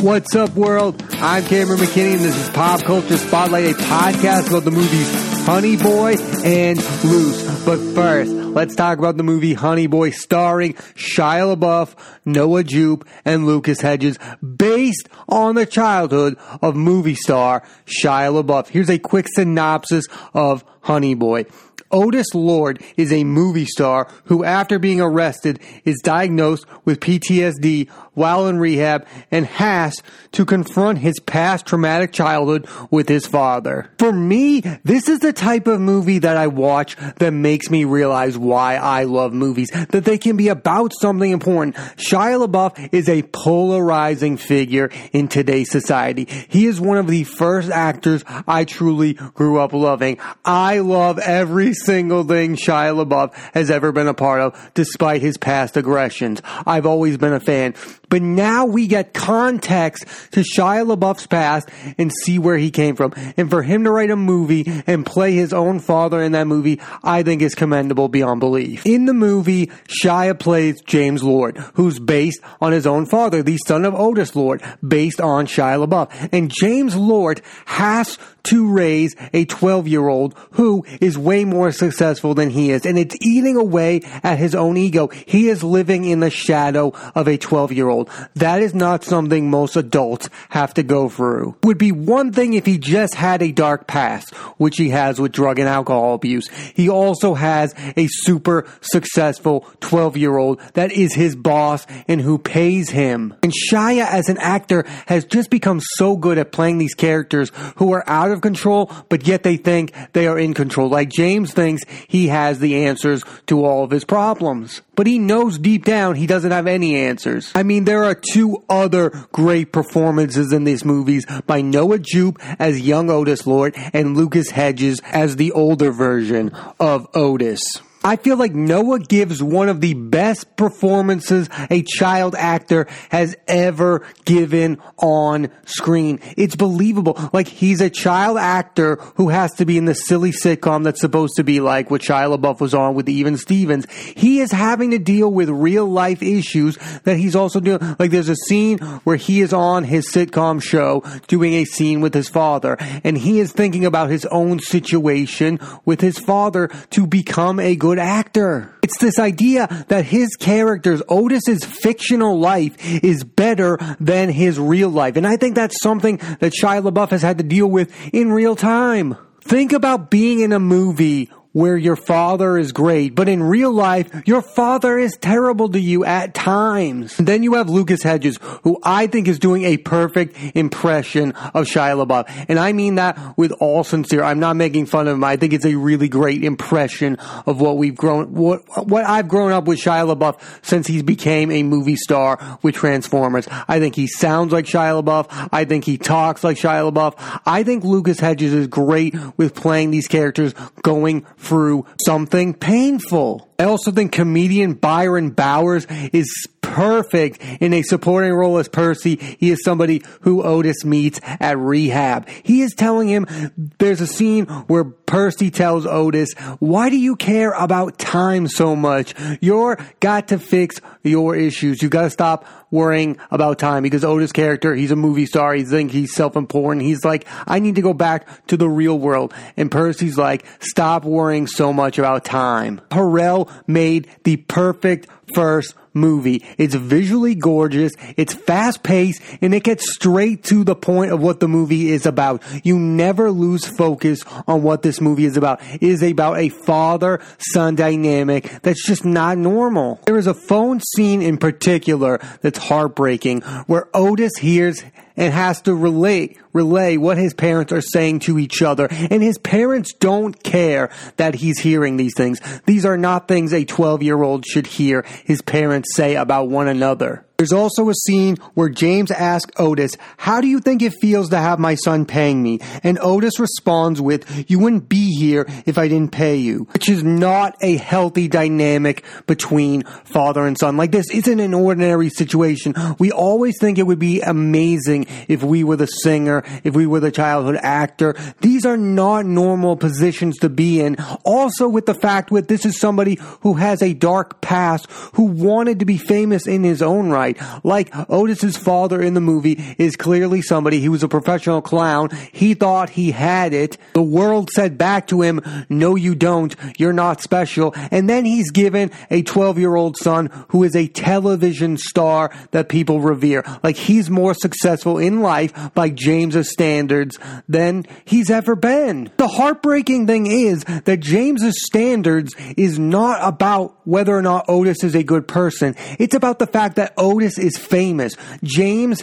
What's up, world? I'm Cameron McKinney, and this is Pop Culture Spotlight, a podcast about the movies Honey Boy and Luce. But first, let's talk about the movie Honey Boy starring Shia LaBeouf, Noah Jupe, and Lucas Hedges, based on the childhood of movie star Shia LaBeouf. Here's a quick synopsis of Honey Boy. Otis Lord is a movie star who, after being arrested, is diagnosed with PTSD while in rehab and has to confront his past traumatic childhood with his father. For me, this is the type of movie that I watch that makes me realize why I love movies, that they can be about something important. Shia LaBeouf is a polarizing figure in today's society. He is one of the first actors I truly grew up loving. I love every single thing Shia LaBeouf has ever been a part of, despite his past aggressions. I've always been a fan. But now we get context to Shia LaBeouf's past and see where he came from. And for him to write a movie and play his own father in that movie, I think is commendable beyond belief. In the movie, Shia plays James Lord, who's based on his own father, the son of Otis Lord, based on Shia LaBeouf. And James Lord has to raise a 12 year old who is way more successful than he is. And it's eating away at his own ego. He is living in the shadow of a 12 year old. That is not something most adults have to go through. Would be one thing if he just had a dark past, which he has with drug and alcohol abuse. He also has a super successful 12 year old that is his boss and who pays him. And Shia as an actor has just become so good at playing these characters who are out of control, but yet they think they are in control. Like James thinks he has the answers to all of his problems. But he knows deep down he doesn't have any answers. I mean, there are two other great performances in these movies by Noah Jupe as young Otis Lord and Lucas Hedges as the older version of Otis. I feel like Noah gives one of the best performances a child actor has ever given on screen. It's believable. Like he's a child actor who has to be in the silly sitcom that's supposed to be like what Shia LaBeouf was on with Even Stevens. He is having to deal with real life issues that he's also doing. Like there's a scene where he is on his sitcom show doing a scene with his father and he is thinking about his own situation with his father to become a good actor. It's this idea that his characters, Otis's fictional life is better than his real life. And I think that's something that Shia LaBeouf has had to deal with in real time. Think about being in a movie where your father is great, but in real life, your father is terrible to you at times. And then you have Lucas Hedges, who I think is doing a perfect impression of Shia LaBeouf. And I mean that with all sincere. I'm not making fun of him. I think it's a really great impression of what we've grown, what, what I've grown up with Shia LaBeouf since he became a movie star with Transformers. I think he sounds like Shia LaBeouf. I think he talks like Shia LaBeouf. I think Lucas Hedges is great with playing these characters going through something painful. I also think comedian Byron Bowers is perfect in a supporting role as Percy. He is somebody who Otis meets at rehab. He is telling him there's a scene where Percy tells Otis, why do you care about time so much? You're got to fix your issues. You got to stop worrying about time because Otis' character, he's a movie star. He thinks he's self-important. He's like, I need to go back to the real world. And Percy's like, stop worrying so much about time. Har'el made the perfect first movie. It's visually gorgeous, it's fast paced, and it gets straight to the point of what the movie is about. You never lose focus on what this movie is about. It is about a father son dynamic that's just not normal. There is a phone scene in particular that's heartbreaking where Otis hears and has to relay relay what his parents are saying to each other. And his parents don't care that he's hearing these things. These are not things a 12 year old should hear his parents say about one another there's also a scene where James asks Otis, How do you think it feels to have my son paying me? And Otis responds with, You wouldn't be here if I didn't pay you. Which is not a healthy dynamic between father and son. Like this isn't an ordinary situation. We always think it would be amazing if we were the singer, if we were the childhood actor. These are not normal positions to be in. Also with the fact that this is somebody who has a dark past, who wanted to be famous in his own right right. Like Otis's father in the movie is clearly somebody, he was a professional clown. He thought he had it. The world said back to him, no you don't, you're not special. And then he's given a 12 year old son who is a television star that people revere. Like he's more successful in life by James's standards than he's ever been. The heartbreaking thing is that James's standards is not about whether or not Otis is a good person. It's about the fact that Otis is famous. James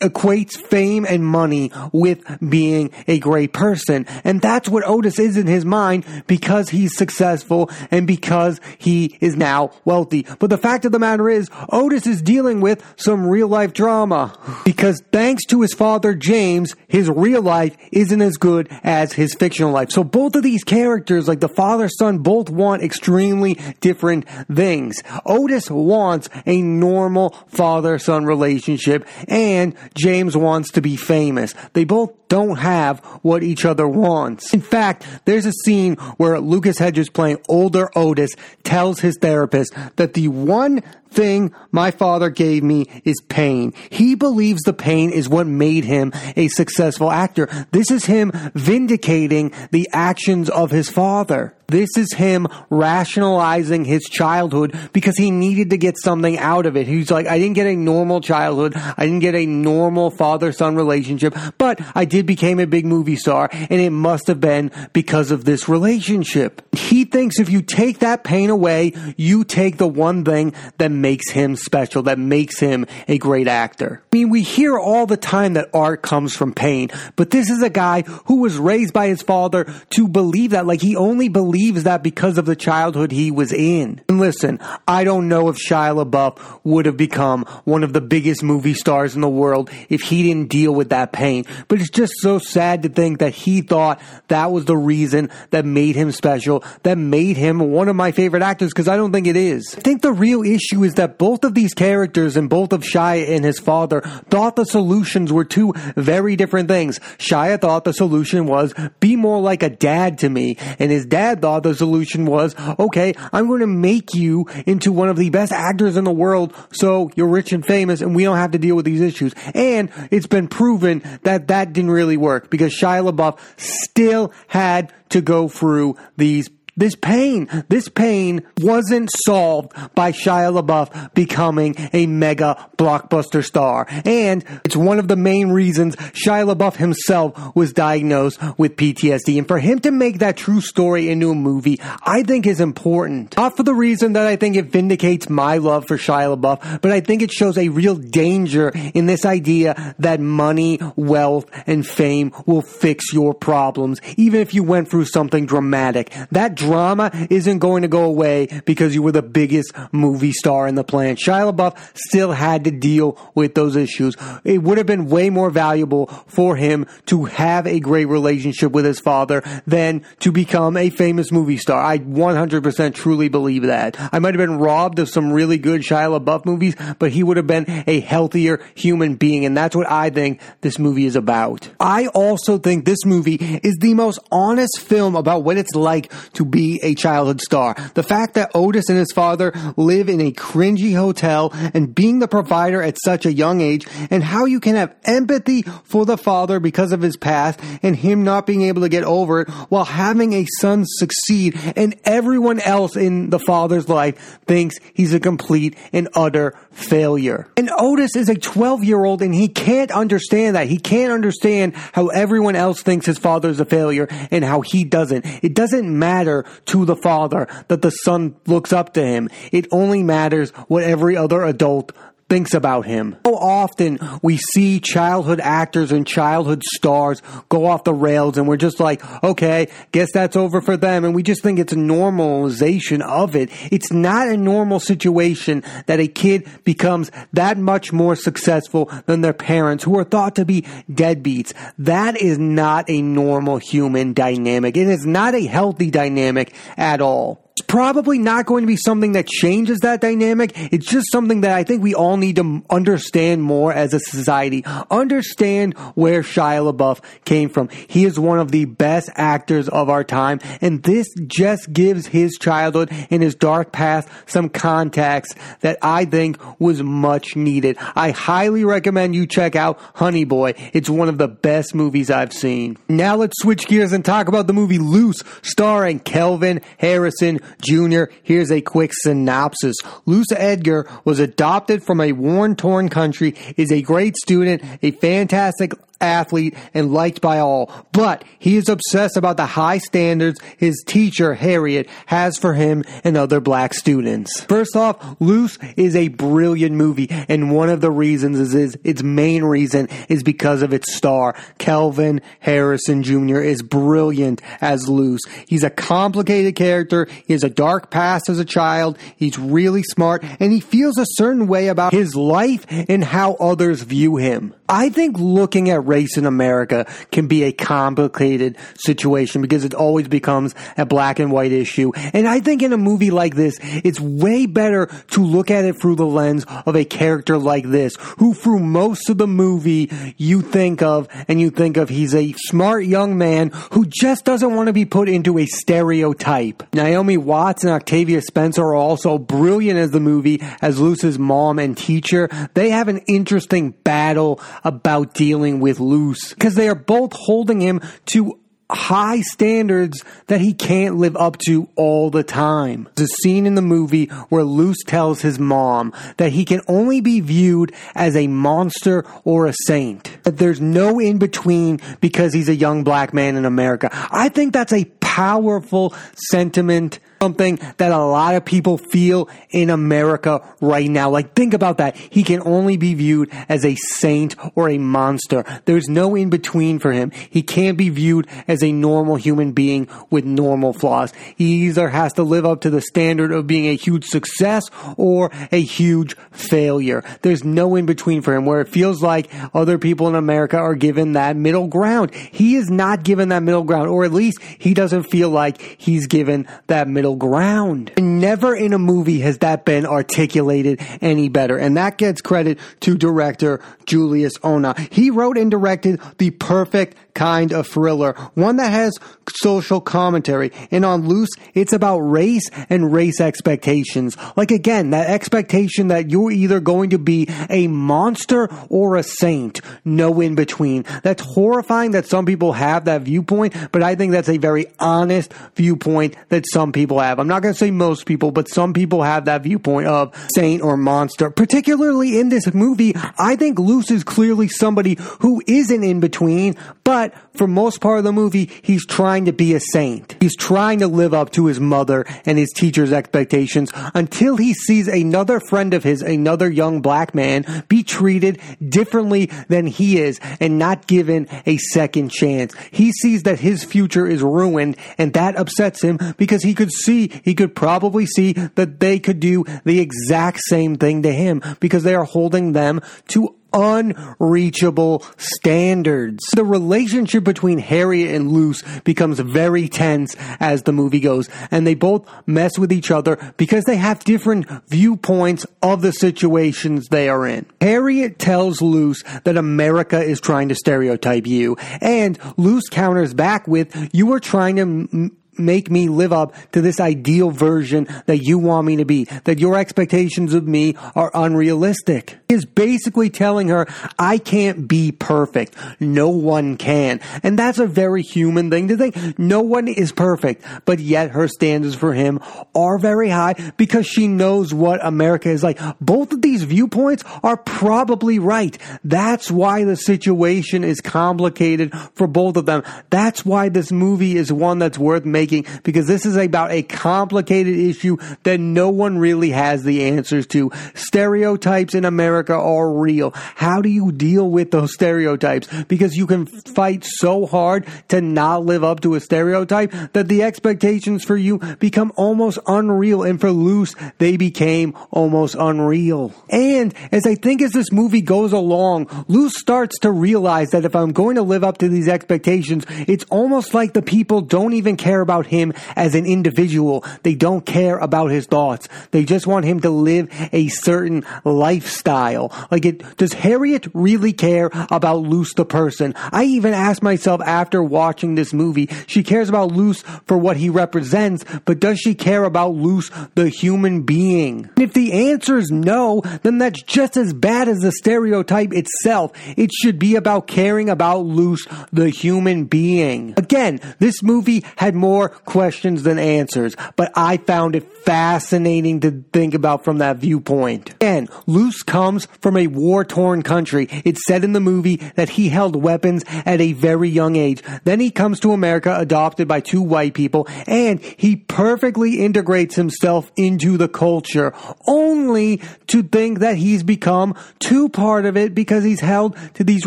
equates fame and money with being a great person. And that's what Otis is in his mind because he's successful and because he is now wealthy. But the fact of the matter is, Otis is dealing with some real life drama because thanks to his father James, his real life isn't as good as his fictional life. So both of these characters, like the father son, both want extremely different things. Otis wants a normal father son relationship and James wants to be famous. They both don't have what each other wants. In fact, there's a scene where Lucas Hedges playing older Otis tells his therapist that the one thing my father gave me is pain. He believes the pain is what made him a successful actor. This is him vindicating the actions of his father. This is him rationalizing his childhood because he needed to get something out of it. He's like, I didn't get a normal childhood. I didn't get a normal father son relationship, but I did become a big movie star and it must have been because of this relationship. He thinks if you take that pain away, you take the one thing that makes him special, that makes him a great actor. I mean, we hear all the time that art comes from pain, but this is a guy who was raised by his father to believe that, like he only believes that because of the childhood he was in. And listen, I don't know if Shia LaBeouf would have become one of the biggest movie stars in the world if he didn't deal with that pain. But it's just so sad to think that he thought that was the reason that made him special, that made him one of my favorite actors, because I don't think it is. I think the real issue is that both of these characters and both of Shia and his father thought the solutions were two very different things. Shia thought the solution was be more like a dad to me, and his dad thought the solution was, okay, I'm going to make you into one of the best actors in the world so you're rich and famous and we don't have to deal with these issues. And it's been proven that that didn't really work because Shia LaBeouf still had to go through these this pain, this pain wasn't solved by Shia LaBeouf becoming a mega blockbuster star. And it's one of the main reasons Shia LaBeouf himself was diagnosed with PTSD. And for him to make that true story into a movie, I think is important. Not for the reason that I think it vindicates my love for Shia LaBeouf, but I think it shows a real danger in this idea that money, wealth, and fame will fix your problems, even if you went through something dramatic. That drama isn't going to go away because you were the biggest movie star in the planet. Shia LaBeouf still had to deal with those issues. It would have been way more valuable for him to have a great relationship with his father than to become a famous movie star. I 100% truly believe that. I might have been robbed of some really good Shia LaBeouf movies, but he would have been a healthier human being, and that's what I think this movie is about. I also think this movie is the most honest film about what it's like to be be a childhood star. The fact that Otis and his father live in a cringy hotel and being the provider at such a young age and how you can have empathy for the father because of his past and him not being able to get over it while having a son succeed and everyone else in the father's life thinks he's a complete and utter failure. And Otis is a 12 year old and he can't understand that. He can't understand how everyone else thinks his father is a failure and how he doesn't. It doesn't matter to the father that the son looks up to him. It only matters what every other adult thinks about him. So often we see childhood actors and childhood stars go off the rails and we're just like, okay, guess that's over for them. And we just think it's a normalization of it. It's not a normal situation that a kid becomes that much more successful than their parents who are thought to be deadbeats. That is not a normal human dynamic. It is not a healthy dynamic at all probably not going to be something that changes that dynamic. It's just something that I think we all need to understand more as a society. Understand where Shia LaBeouf came from. He is one of the best actors of our time, and this just gives his childhood and his dark past some context that I think was much needed. I highly recommend you check out Honey Boy. It's one of the best movies I've seen. Now let's switch gears and talk about the movie Luce, starring Kelvin Harrison Jr. Here's a quick synopsis. Luce Edgar was adopted from a war-torn country, is a great student, a fantastic athlete and liked by all, but he is obsessed about the high standards his teacher, Harriet, has for him and other black students. First off, Luce is a brilliant movie, and one of the reasons is, is its main reason is because of its star. Kelvin Harrison Jr. is brilliant as Luce. He's a complicated character, he has a dark past as a child, he's really smart, and he feels a certain way about his life and how others view him. I think looking at race in America can be a complicated situation because it always becomes a black and white issue. And I think in a movie like this, it's way better to look at it through the lens of a character like this, who through most of the movie you think of and you think of he's a smart young man who just doesn't want to be put into a stereotype. Naomi Watts and Octavia Spencer are also brilliant as the movie as Luce's mom and teacher. They have an interesting battle about dealing with Luce because they are both holding him to high standards that he can't live up to all the time. There's a scene in the movie where Luce tells his mom that he can only be viewed as a monster or a saint. That there's no in between because he's a young black man in America. I think that's a powerful sentiment something that a lot of people feel in America right now. Like, think about that. He can only be viewed as a saint or a monster. There's no in between for him. He can't be viewed as a normal human being with normal flaws. He either has to live up to the standard of being a huge success or a huge failure. There's no in between for him where it feels like other people in America are given that middle ground. He is not given that middle ground, or at least he doesn't feel like he's given that middle middle ground. And never in a movie has that been articulated any better. And that gets credit to director Julius Onah. He wrote and directed the perfect kind of thriller, one that has social commentary. And on Luce, it's about race and race expectations. Like again, that expectation that you're either going to be a monster or a saint. No in between. That's horrifying that some people have that viewpoint, but I think that's a very honest viewpoint that some people have. I'm not going to say most people, but some people have that viewpoint of saint or monster. Particularly in this movie, I think Luce is clearly somebody who isn't in between, but for most part of the movie, he's trying to be a saint. He's trying to live up to his mother and his teacher's expectations until he sees another friend of his, another young black man, be treated differently than he is and not given a second chance. He sees that his future is ruined and that upsets him because he could see, he could probably see that they could do the exact same thing to him because they are holding them to unreachable standards. The relationship between Harriet and Luce becomes very tense as the movie goes, and they both mess with each other because they have different viewpoints of the situations they are in. Harriet tells Luce that America is trying to stereotype you, and Luce counters back with, you are trying to m- make me live up to this ideal version that you want me to be, that your expectations of me are unrealistic. He is basically telling her, I can't be perfect. No one can. And that's a very human thing to think. No one is perfect, but yet her standards for him are very high because she knows what America is like. Both of these viewpoints are probably right. That's why the situation is complicated for both of them. That's why this movie is one that's worth making making because this is about a complicated issue that no one really has the answers to. Stereotypes in America are real. How do you deal with those stereotypes? Because you can fight so hard to not live up to a stereotype that the expectations for you become almost unreal. And for Luce, they became almost unreal. And as I think as this movie goes along, Luce starts to realize that if I'm going to live up to these expectations, it's almost like the people don't even care about about him as an individual. They don't care about his thoughts. They just want him to live a certain lifestyle. Like it, does Harriet really care about Luce the person? I even asked myself after watching this movie, she cares about Luce for what he represents, but does she care about Luce the human being? And if the answer is no, then that's just as bad as the stereotype itself. It should be about caring about Luce the human being. Again, this movie had more questions than answers, but I found it fascinating to think about from that viewpoint. And Luce comes from a war torn country. It's said in the movie that he held weapons at a very young age. Then he comes to America adopted by two white people and he perfectly integrates himself into the culture only to think that he's become too part of it because he's held to these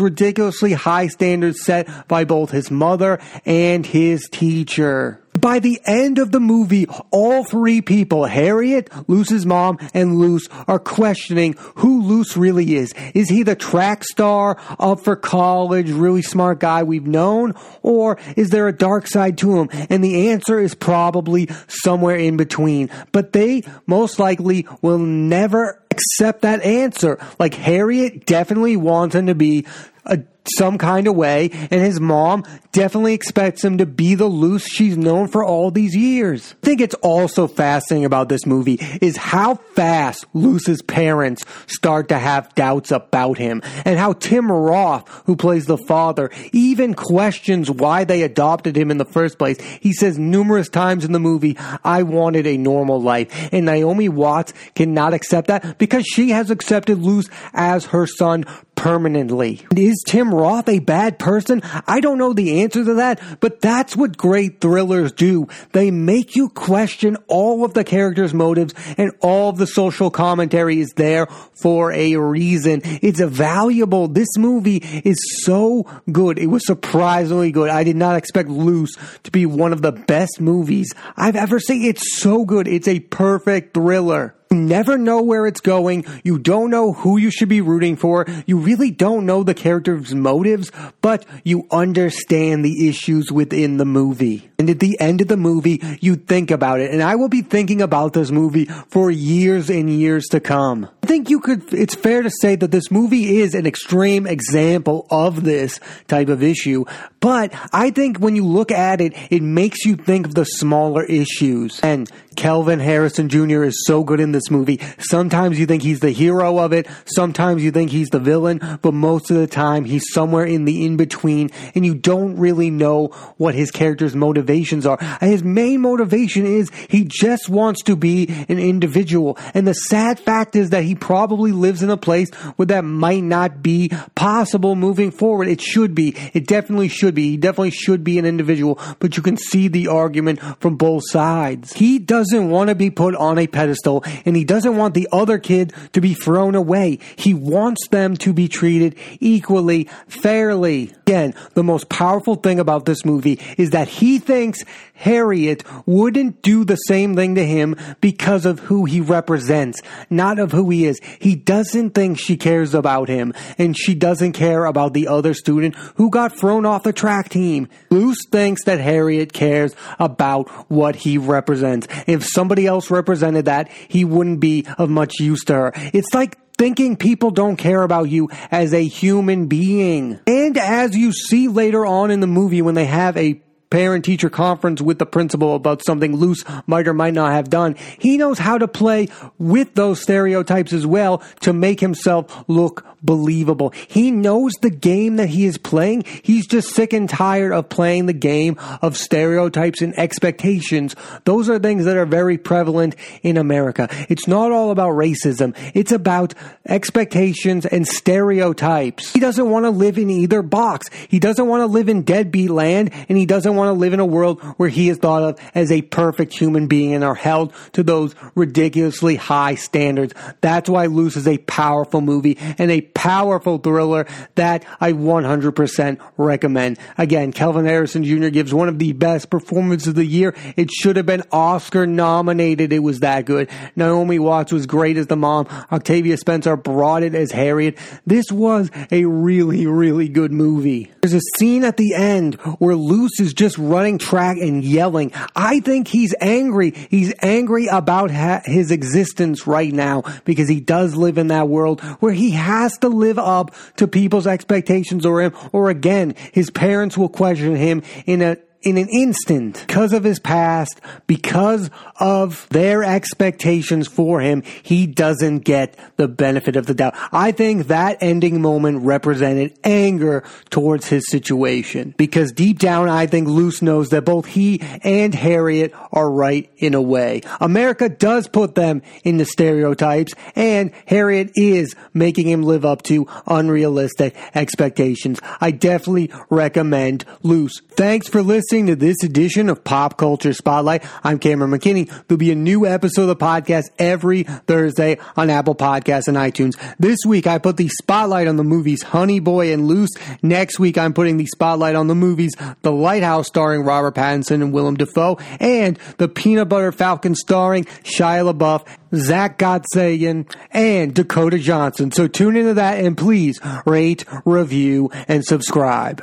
ridiculously high standards set by both his mother and his teacher. By the end of the movie, all three people, Harriet, Luce's mom, and Luce, are questioning who Luce really is. Is he the track star, up for college, really smart guy we've known? Or is there a dark side to him? And the answer is probably somewhere in between. But they most likely will never accept that answer. Like Harriet definitely wants him to be a some kind of way, and his mom definitely expects him to be the Luce she's known for all these years. I think it's also fascinating about this movie is how fast Luce's parents start to have doubts about him, and how Tim Roth, who plays the father, even questions why they adopted him in the first place. He says numerous times in the movie, I wanted a normal life, and Naomi Watts cannot accept that because she has accepted Luce as her son permanently. Is Tim Roth a bad person? I don't know the answer to that, but that's what great thrillers do. They make you question all of the characters' motives and all of the social commentary is there for a reason. It's valuable. This movie is so good. It was surprisingly good. I did not expect Luce to be one of the best movies I've ever seen. It's so good. It's a perfect thriller. You never know where it's going. You don't know who you should be rooting for. You really don't know the character's motives, but you understand the issues within the movie. And at the end of the movie, you think about it. And I will be thinking about this movie for years and years to come. I think you could, it's fair to say that this movie is an extreme example of this type of issue. But I think when you look at it, it makes you think of the smaller issues. And Kelvin Harrison Jr. is so good in this movie. Sometimes you think he's the hero of it. Sometimes you think he's the villain, but most of the time he's somewhere in the in between and you don't really know what his character's motivations are. His main motivation is he just wants to be an individual. And the sad fact is that he probably lives in a place where that might not be possible moving forward. It should be. It definitely should be. He definitely should be an individual, but you can see the argument from both sides. He doesn't want to be put on a pedestal and he doesn't want the other kid to be thrown away. He wants them to be treated equally, fairly. Again, the most powerful thing about this movie is that he thinks Harriet wouldn't do the same thing to him because of who he represents, not of who he is. He doesn't think she cares about him, and she doesn't care about the other student who got thrown off the track team. Luce thinks that Harriet cares about what he represents. If somebody else represented that, he wouldn't be of much use to her. It's like thinking people don't care about you as a human being. And as you see later on in the movie when they have a parent teacher conference with the principal about something Luce might or might not have done. He knows how to play with those stereotypes as well to make himself look believable. He knows the game that he is playing. He's just sick and tired of playing the game of stereotypes and expectations. Those are things that are very prevalent in America. It's not all about racism. It's about expectations and stereotypes. He doesn't want to live in either box. He doesn't want to live in deadbeat land and he doesn't want to live in a world where he is thought of as a perfect human being and are held to those ridiculously high standards. That's why Luce is a powerful movie and a powerful thriller that I 100% recommend. Again, Kelvin Harrison Jr. gives one of the best performances of the year. It should have been Oscar nominated. It was that good. Naomi Watts was great as the mom. Octavia Spencer brought it as Harriet. This was a really, really good movie. There's a scene at the end where Luce is just just running track and yelling. I think he's angry. He's angry about ha- his existence right now because he does live in that world where he has to live up to people's expectations or him, or again, his parents will question him in a in an instant because of his past, because of their expectations for him, he doesn't get the benefit of the doubt. I think that ending moment represented anger towards his situation because deep down, I think Luce knows that both he and Harriet are right in a way. America does put them in the stereotypes and Harriet is making him live up to unrealistic expectations. I definitely recommend Luce. Thanks for listening listening to this edition of Pop Culture Spotlight. I'm Cameron McKinney. There'll be a new episode of the podcast every Thursday on Apple Podcasts and iTunes. This week I put the spotlight on the movies Honey Boy and Luce. Next week I'm putting the spotlight on the movies The Lighthouse starring Robert Pattinson and Willem Dafoe and The Peanut Butter Falcon starring Shia LaBeouf, Zach Gottsagen, and Dakota Johnson. So tune into that and please rate, review, and subscribe.